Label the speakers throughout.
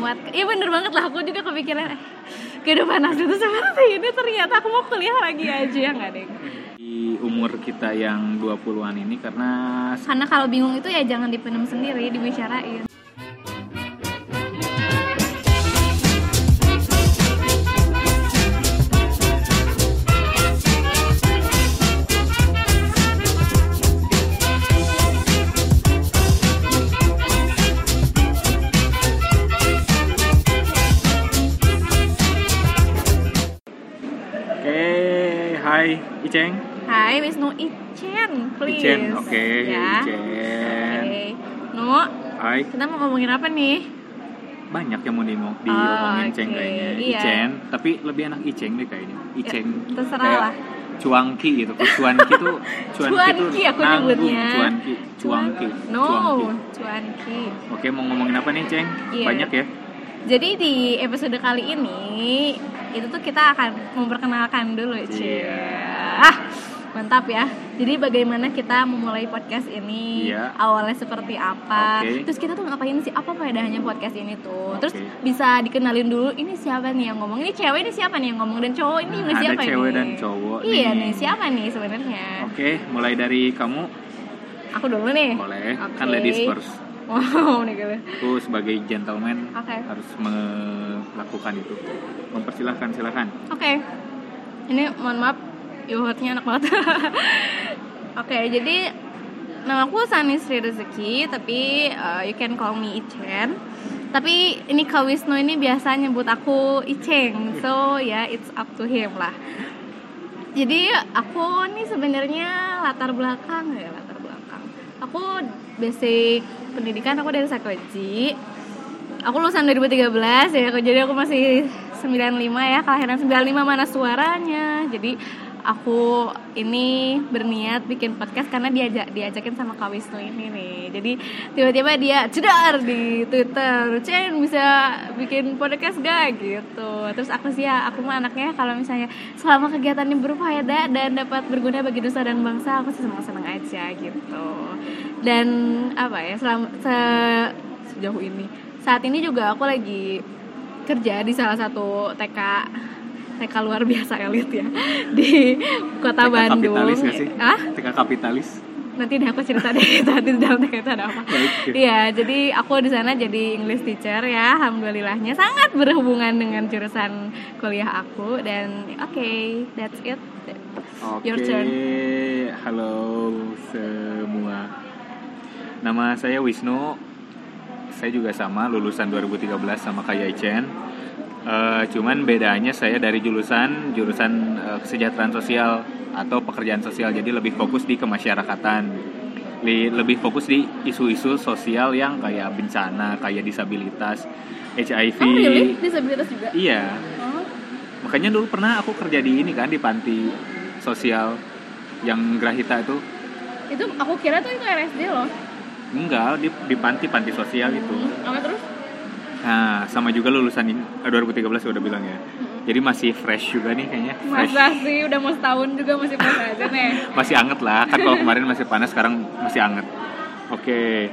Speaker 1: muat. Iya bener banget lah. Aku juga kepikiran eh, kehidupan asli itu seperti ini ternyata aku mau kuliah lagi aja ya nggak deh
Speaker 2: di umur kita yang 20-an ini karena
Speaker 1: karena kalau bingung itu ya jangan dipendam sendiri dibicarain
Speaker 2: Iceng.
Speaker 1: Hai Wisnu Ichen please
Speaker 2: Icen, oke,
Speaker 1: ya
Speaker 2: Icen.
Speaker 1: Oke. Nu
Speaker 2: Hai,
Speaker 1: kita mau ngomongin apa nih
Speaker 2: banyak yang mau di diomongin
Speaker 1: Oh,
Speaker 2: Ceng
Speaker 1: oke,
Speaker 2: kayaknya.
Speaker 1: iya.
Speaker 2: Icen, tapi lebih enak Iceng deh kayaknya. Iceng.
Speaker 1: terserah
Speaker 2: kayak
Speaker 1: lah.
Speaker 2: Cuangki gitu. Cuanki tuh Cuanki tuh
Speaker 1: Cuanki aku
Speaker 2: nanggung.
Speaker 1: nyebutnya.
Speaker 2: Cuanki, Cuangki.
Speaker 1: no
Speaker 2: Cuangki.
Speaker 1: cuanki
Speaker 2: Oke, mau ngomongin apa nih, Ceng?
Speaker 1: Iya.
Speaker 2: Banyak ya?
Speaker 1: Jadi di episode kali ini itu tuh kita akan memperkenalkan dulu, Cie.
Speaker 2: Iya.
Speaker 1: Ah, mantap ya. Jadi bagaimana kita memulai podcast ini?
Speaker 2: Iya.
Speaker 1: Awalnya seperti apa?
Speaker 2: Oke.
Speaker 1: Terus kita tuh ngapain sih? Apa faedahnya podcast ini tuh? Terus
Speaker 2: Oke.
Speaker 1: bisa dikenalin dulu. Ini siapa nih yang ngomong? Ini cewek ini siapa nih yang ngomong? Dan cowok ini
Speaker 2: Nah,
Speaker 1: ini
Speaker 2: ada
Speaker 1: siapa
Speaker 2: cewek
Speaker 1: nih?
Speaker 2: dan cowok
Speaker 1: Iya
Speaker 2: nih.
Speaker 1: nih, siapa nih sebenarnya?
Speaker 2: Oke, mulai dari kamu
Speaker 1: Aku dulu nih.
Speaker 2: boleh.
Speaker 1: Oke.
Speaker 2: Kan ladies first.
Speaker 1: Wow.
Speaker 2: Aku sebagai gentleman
Speaker 1: Oke.
Speaker 2: harus melakukan itu. Mempersilahkan, silakan.
Speaker 1: Oke. Ini mohon maaf, yogurtnya enak banget. Oke, jadi nama aku Sani Sri Rezeki, tapi uh, you can call me Ichen. Tapi ini Kak Wisnu ini biasa nyebut aku Iceng, so ya yeah, it's up to him lah. Jadi aku nih sebenarnya latar belakang ya latar belakang. Aku basic pendidikan aku dari psikologi. Aku lulusan 2013 ya, jadi aku masih 95 ya, kelahiran 95 mana suaranya. Jadi aku ini berniat bikin podcast karena diajak diajakin sama Kak Wisnu ini nih. Jadi tiba-tiba dia cedar di Twitter, Chen bisa bikin podcast gak gitu. Terus aku sih ya, aku mah anaknya kalau misalnya selama kegiatannya berfaedah dan dapat berguna bagi nusa dan bangsa, aku sih senang-senang aja gitu. Dan apa ya, selama se, sejauh ini saat ini juga aku lagi kerja di salah satu TK TK luar biasa elit ya di kota
Speaker 2: TK
Speaker 1: Bandung.
Speaker 2: kapitalis nggak sih?
Speaker 1: Ah,
Speaker 2: TK kapitalis.
Speaker 1: nanti deh aku cerita deh tadi di dalam TK itu ada apa. Iya, jadi aku di sana jadi English teacher ya, alhamdulillahnya sangat berhubungan dengan jurusan kuliah aku dan oke, that's it.
Speaker 2: Oke,
Speaker 1: Your turn.
Speaker 2: halo semua. Nama saya Wisnu. Saya juga sama lulusan 2013 sama kayak Ichen. Eh, cuman bedanya saya dari jurusan jurusan eh, kesejahteraan sosial atau pekerjaan sosial jadi lebih fokus di kemasyarakatan lebih fokus di isu-isu sosial yang kayak bencana kayak disabilitas HIV
Speaker 1: Oh, really? Disabilitas juga?
Speaker 2: iya
Speaker 1: Oh.
Speaker 2: makanya dulu pernah aku kerja di ini kan di panti sosial yang Grahita itu
Speaker 1: Itu aku kira tuh itu RSD loh.
Speaker 2: enggak di, di panti panti sosial itu
Speaker 1: Oke, terus?
Speaker 2: Nah sama juga lulusan ini. Eh, 2013 udah bilang ya. Jadi masih fresh juga nih kayaknya. Fresh.
Speaker 1: Masa sih? Udah mau setahun juga masih pas aja nih.
Speaker 2: masih anget lah. Kan kalau kemarin masih panas sekarang masih anget. Oke.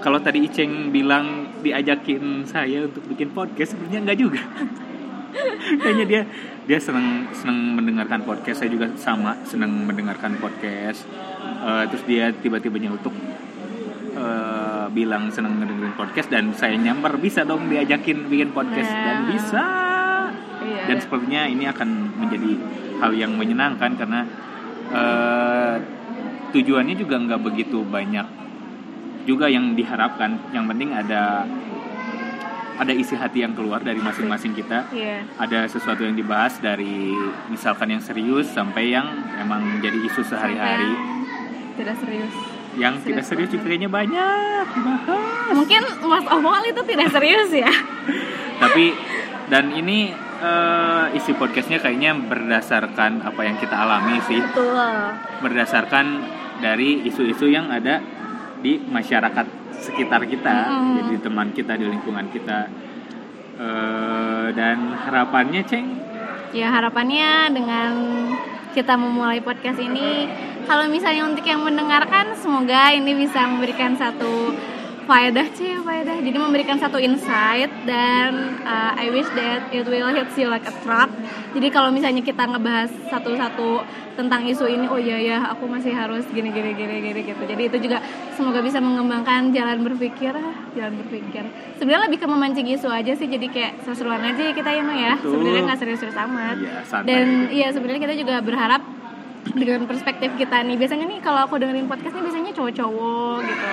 Speaker 2: Kalau tadi Iceng bilang diajakin saya untuk bikin podcast sebenarnya enggak juga. Kayaknya dia dia senang senang mendengarkan podcast. Saya juga sama senang mendengarkan podcast. Eh, terus dia tiba-tiba nyelutuk bilang senang mendengarkan podcast dan saya nyamper bisa dong diajakin bikin podcast dan
Speaker 1: Nah.
Speaker 2: bisa
Speaker 1: Iya.
Speaker 2: dan sepertinya ini akan menjadi hal yang menyenangkan karena eh, tujuannya juga nggak begitu banyak juga yang diharapkan yang penting ada ada isi hati yang keluar dari masing-masing kita
Speaker 1: Iya.
Speaker 2: ada sesuatu yang dibahas dari misalkan yang serius sampai yang emang jadi isu sehari-hari
Speaker 1: Tidak serius.
Speaker 2: Yang tidak serius juga kayaknya banyak dibahas
Speaker 1: Mungkin Mas Omol itu tidak serius ya.
Speaker 2: tapi dan ini eh, isi podcastnya kayaknya berdasarkan apa yang kita alami sih
Speaker 1: Betul.
Speaker 2: berdasarkan dari isu-isu yang ada di masyarakat sekitar kita
Speaker 1: Mm-mm.
Speaker 2: jadi teman kita di lingkungan kita Eh, dan harapannya ceng
Speaker 1: Ya harapannya dengan kita memulai podcast ini, kalau misalnya untuk yang mendengarkan, semoga ini bisa memberikan satu faedah sih faedah. Jadi memberikan satu insight dan uh, I wish that it will hit you like a truck. Jadi kalau misalnya kita ngebahas satu-satu tentang isu ini oh iya ya aku masih harus gini gini gini gini gitu. Jadi itu juga semoga bisa mengembangkan jalan berpikir jalan berpikir. Sebenarnya lebih ke memancing isu aja sih jadi kayak seru-seruan aja kita ya mah ya.
Speaker 2: Betul.
Speaker 1: sebenarnya nggak serius-serius amat.
Speaker 2: Iya,
Speaker 1: dan iya sebenarnya kita juga berharap dengan perspektif kita nih biasanya nih kalau aku dengerin podcast nih biasanya cowok-cowok gitu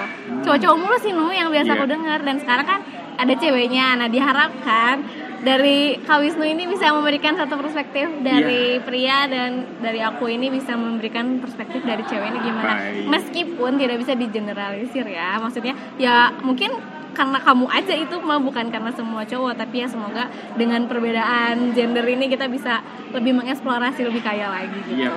Speaker 1: cowok-cowok mulu sih nu yang biasa
Speaker 2: Iya.
Speaker 1: aku denger dan sekarang kan ada ceweknya nah diharapkan dari Kawisnu ini bisa memberikan satu perspektif dari
Speaker 2: Iya.
Speaker 1: pria dan dari aku ini bisa memberikan perspektif dari cewek ini gimana
Speaker 2: Baik.
Speaker 1: meskipun tidak bisa digeneralisir ya maksudnya ya mungkin karena kamu aja itu mah bukan karena semua cowok tapi ya semoga dengan perbedaan gender ini kita bisa lebih mengeksplorasi lebih kaya lagi gitu
Speaker 2: Iya.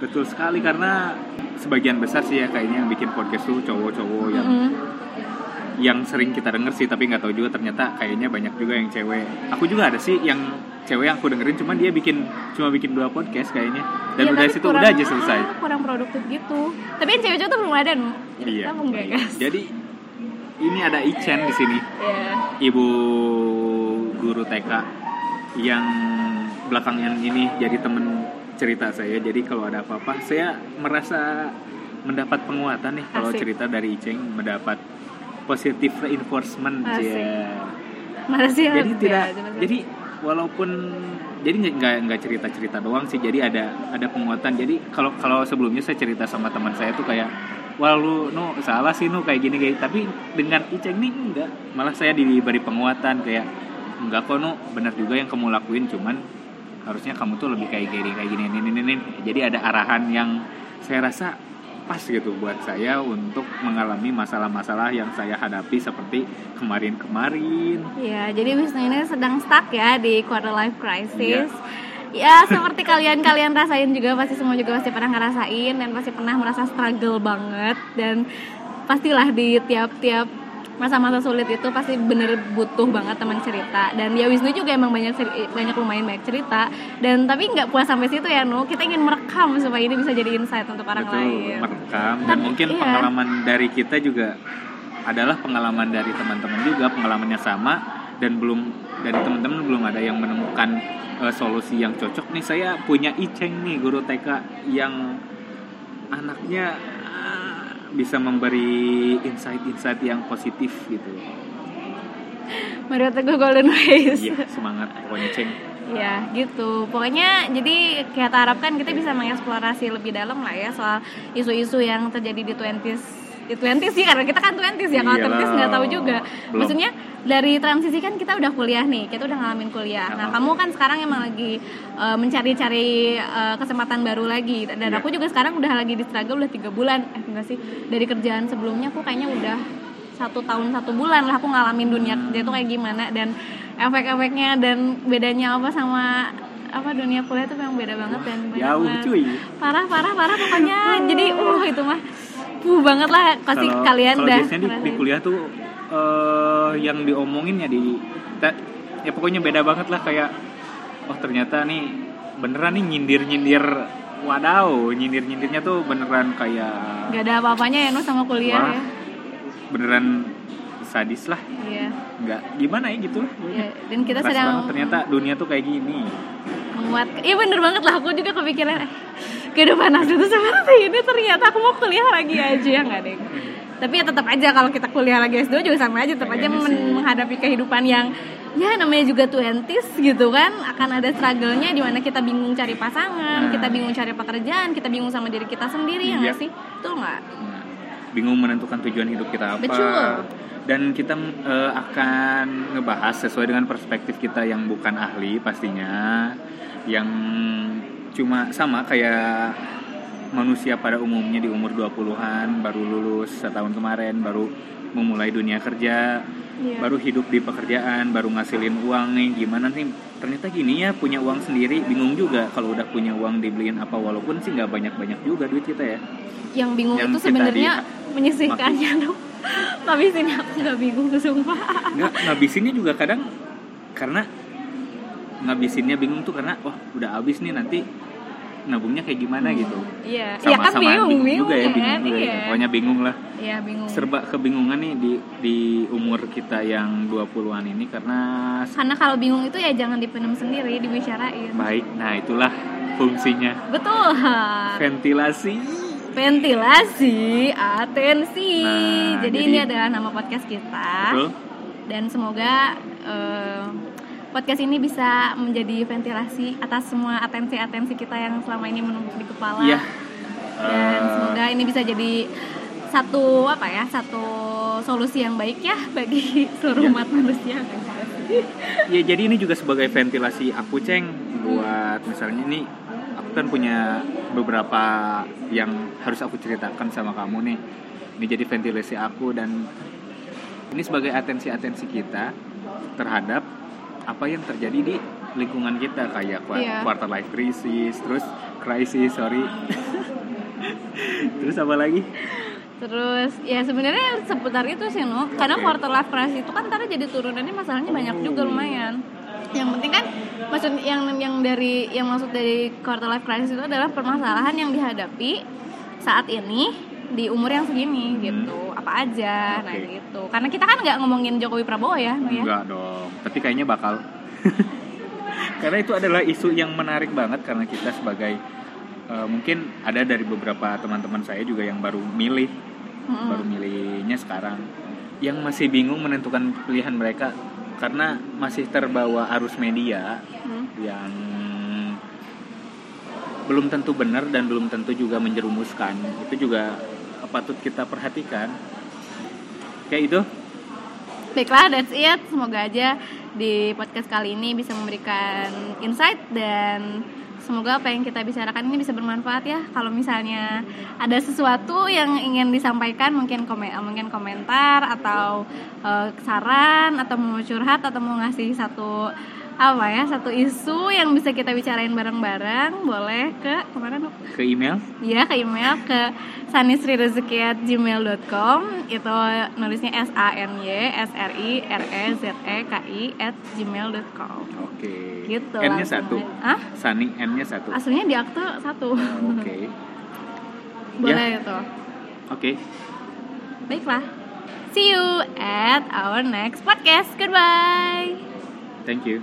Speaker 2: Betul sekali karena sebagian besar sih ya kayaknya yang bikin podcast tuh cowok-cowok yang
Speaker 1: Mm-mm.
Speaker 2: yang sering kita denger sih tapi nggak tahu juga ternyata kayaknya banyak juga yang cewek. Aku juga ada sih yang cewek yang aku dengerin cuman dia bikin cuma bikin dua podcast kayaknya dan
Speaker 1: Iya,
Speaker 2: udah situ
Speaker 1: kurang-
Speaker 2: udah aja selesai.
Speaker 1: ah, kurang produktif gitu tapi yang cewek-cewek tuh belum ada nu
Speaker 2: Iya.
Speaker 1: kita
Speaker 2: Jadi ini ada Ichen di sini,
Speaker 1: ya
Speaker 2: ibu guru TK yang belakangan ini jadi temen cerita saya. Jadi kalau ada apa-apa, saya merasa mendapat penguatan nih kalau
Speaker 1: Asik.
Speaker 2: cerita dari Iceng mendapat positive reinforcement
Speaker 1: Asik.
Speaker 2: ya.
Speaker 1: makasih ya
Speaker 2: Jadi tidak,
Speaker 1: Ya, terima kasih.
Speaker 2: jadi walaupun jadi nggak- nggak cerita cerita doang sih. Jadi ada ada penguatan. Jadi kalau kalau sebelumnya saya cerita sama teman saya tuh kayak wah lu nu salah sih nu kayak gini kayak tapi dengan Iceng nih enggak malah saya diberi penguatan kayak enggak kok nu benar juga yang kamu lakuin cuman harusnya kamu tuh lebih kayak gini kayak gini ini ini ini jadi ada arahan yang saya rasa pas gitu buat saya untuk mengalami masalah-masalah yang saya hadapi seperti kemarin-kemarin.
Speaker 1: Ya, jadi Wisnu ini sedang stuck ya di quarter life crisis. Ya, seperti kalian-kalian rasain juga pasti semua juga pasti pernah ngerasain dan pasti pernah merasa struggle banget. Dan pastilah di tiap-tiap masa-masa sulit itu pasti bener butuh banget teman cerita. Dan ya Wisnu juga emang banyak ceri- banyak lumayan banyak cerita. Dan tapi nggak puas sampai situ ya Nu. Kita ingin merekam supaya ini bisa jadi insight untuk orang
Speaker 2: betul
Speaker 1: lain.
Speaker 2: merekam. Dan
Speaker 1: Tapi,
Speaker 2: mungkin
Speaker 1: iya.
Speaker 2: pengalaman dari kita juga adalah pengalaman dari teman-teman juga pengalamannya sama. Dan belum dari teman-teman belum ada yang menemukan eh, solusi yang cocok nih. Saya punya Iceng nih guru TK yang anaknya bisa memberi insight-insight yang positif gitu.
Speaker 1: Mario Teguh Golden Ways.
Speaker 2: Iya semangat pokoknya Ceng.
Speaker 1: Ya gitu. Pokoknya jadi kita harapkan kita bisa mengeksplorasi lebih dalam lah ya Soal isu-isu yang terjadi di 20s Di 20s sih karena kita kan 20s ya Kalau
Speaker 2: Iyalah.
Speaker 1: 30s nggak tahu juga
Speaker 2: Belum.
Speaker 1: Maksudnya dari transisi kan kita udah kuliah nih Kita udah ngalamin kuliah Nah
Speaker 2: Sama.
Speaker 1: kamu kan sekarang emang lagi eh, mencari-cari eh, kesempatan baru lagi Dan
Speaker 2: Iya.
Speaker 1: aku juga sekarang udah lagi di struggle udah tiga bulan Eh enggak sih Dari kerjaan sebelumnya aku kayaknya udah satu tahun satu bulan lah aku ngalamin dunia kerja itu kayak gimana dan efek-efeknya dan bedanya apa sama apa dunia kuliah itu memang beda banget dan banyak
Speaker 2: jauh
Speaker 1: banget.
Speaker 2: cuy
Speaker 1: parah parah parah pokoknya jadi uh itu mah puh banget lah pasti
Speaker 2: Kalau-
Speaker 1: kalian
Speaker 2: kalau
Speaker 1: dah.
Speaker 2: biasanya di, di kuliah tuh eh, yang diomongin ya di ta- ya pokoknya beda banget lah kayak oh ternyata nih beneran nih nyindir nyindir wadaw nyindir nyindirnya tuh beneran kayak
Speaker 1: nggak ada apa-apanya ya nu sama kuliah
Speaker 2: Wah.
Speaker 1: ya?
Speaker 2: beneran sadis lah.
Speaker 1: Iya.
Speaker 2: Nggak gimana ya gitu lah.
Speaker 1: Ya, dan kita
Speaker 2: Keras
Speaker 1: sedang
Speaker 2: banget ternyata dunia tuh kayak gini.
Speaker 1: menguat. Iya bener banget lah aku juga kepikiran kehidupan aku itu seperti ini ternyata aku mau kuliah lagi aja ya nggak deh tapi ya tetap aja kalau kita kuliah lagi S2 juga sama aja tetap aja men-
Speaker 2: sih.
Speaker 1: menghadapi kehidupan yang ya namanya juga 20s gitu kan akan ada struggle-nya di mana kita bingung cari pasangan,
Speaker 2: Nah.
Speaker 1: kita bingung cari pekerjaan, kita bingung sama diri kita sendiri ya
Speaker 2: Iya.
Speaker 1: nggak sih? Betul nggak?
Speaker 2: Nah, bingung menentukan tujuan hidup kita apa
Speaker 1: Betul.
Speaker 2: dan kita eh, akan ngebahas sesuai dengan perspektif kita yang bukan ahli pastinya yang cuma sama kayak manusia pada umumnya di umur 20-an baru lulus setahun kemarin baru memulai dunia kerja
Speaker 1: Iya.
Speaker 2: baru hidup di pekerjaan baru ngasilin uang nih gimana nih ternyata gini ya punya uang sendiri bingung juga kalau udah punya uang dibeliin apa walaupun sih nggak banyak banyak juga duit kita ya
Speaker 1: Yang bingung
Speaker 2: Yang
Speaker 1: itu sebenarnya menyisihkannya dong. Tapi sini aku nggak bingung sumpah.
Speaker 2: nggak ngabisinnya juga kadang karena ngabisinnya bingung tuh karena wah udah habis nih nanti nabungnya kayak gimana gitu.
Speaker 1: Iya. Iya kan
Speaker 2: sama-sama
Speaker 1: bingung bingung
Speaker 2: juga ya
Speaker 1: kan?
Speaker 2: bingung juga ya.
Speaker 1: iya.
Speaker 2: Pokoknya bingung lah.
Speaker 1: Iya bingung.
Speaker 2: Serba kebingungan nih di di umur kita yang 20-an ini karena
Speaker 1: karena kalau bingung itu ya jangan dipendam sendiri dibicarain.
Speaker 2: Baik nah itulah fungsinya.
Speaker 1: Betul.
Speaker 2: Ventilasi.
Speaker 1: Ventilasi atensi.
Speaker 2: Nah,
Speaker 1: jadi,
Speaker 2: jadi-
Speaker 1: ini adalah nama podcast kita.
Speaker 2: Betul.
Speaker 1: Dan semoga eh, podcast ini bisa menjadi ventilasi atas semua atensi-atensi kita yang selama ini menumpuk di kepala.
Speaker 2: Iya.
Speaker 1: Dan
Speaker 2: Eh,
Speaker 1: semoga ini bisa jadi satu apa ya satu solusi yang baik ya bagi seluruh
Speaker 2: Ya.
Speaker 1: umat manusia.
Speaker 2: Ya jadi ini juga sebagai ventilasi aku ceng buat misalnya ini aku kan punya beberapa yang harus aku ceritakan sama kamu nih. Ini jadi ventilasi aku dan ini sebagai atensi-atensi kita terhadap apa yang terjadi di lingkungan kita kayak
Speaker 1: Iya.
Speaker 2: quarter life crisis terus crisis sorry terus apa lagi
Speaker 1: terus ya sebenarnya seputar itu sih no karena
Speaker 2: Oke.
Speaker 1: quarter life crisis itu kan ntar jadi turunannya masalahnya banyak
Speaker 2: Oh.
Speaker 1: juga lumayan yang penting kan maksud yang yang dari yang maksud dari quarter life crisis itu adalah permasalahan yang dihadapi saat ini di umur yang segini gitu apa aja nah
Speaker 2: Hmm. Oke.
Speaker 1: gitu karena kita kan nggak ngomongin Jokowi Prabowo ya no ya
Speaker 2: Enggak dong, tapi kayaknya bakal. karena itu adalah isu yang menarik banget karena kita sebagai eh, mungkin ada dari beberapa teman-teman saya juga yang baru milih,
Speaker 1: Mm-mm.
Speaker 2: baru milihnya sekarang, yang masih bingung menentukan pilihan mereka karena masih terbawa arus media
Speaker 1: Hmm.
Speaker 2: yang belum tentu benar dan belum tentu juga menjerumuskan. Itu juga patut kita perhatikan. Kayak itu.
Speaker 1: Baiklah, that's it. Semoga aja di podcast kali ini bisa memberikan insight dan semoga apa yang kita bicarakan ini bisa bermanfaat ya. Kalau misalnya ada sesuatu yang ingin disampaikan, mungkin komen, mungkin komentar atau eh, saran atau mau curhat atau mau ngasih satu apa ya satu isu yang bisa kita bicarain bareng-bareng boleh ke ke mana Nuk?
Speaker 2: Ke email
Speaker 1: Ya ke email ke sanisrirezeki@gmail.com itu nulisnya s a n y s r i r e z e k i at gmail.com
Speaker 2: Oke.
Speaker 1: gitu
Speaker 2: N-nya
Speaker 1: langsung
Speaker 2: satu.
Speaker 1: ah
Speaker 2: Sani N-nya satu.
Speaker 1: aslinya di akte satu
Speaker 2: Oke.
Speaker 1: boleh itu
Speaker 2: Oke.
Speaker 1: baiklah see you at our next podcast goodbye
Speaker 2: Thank you.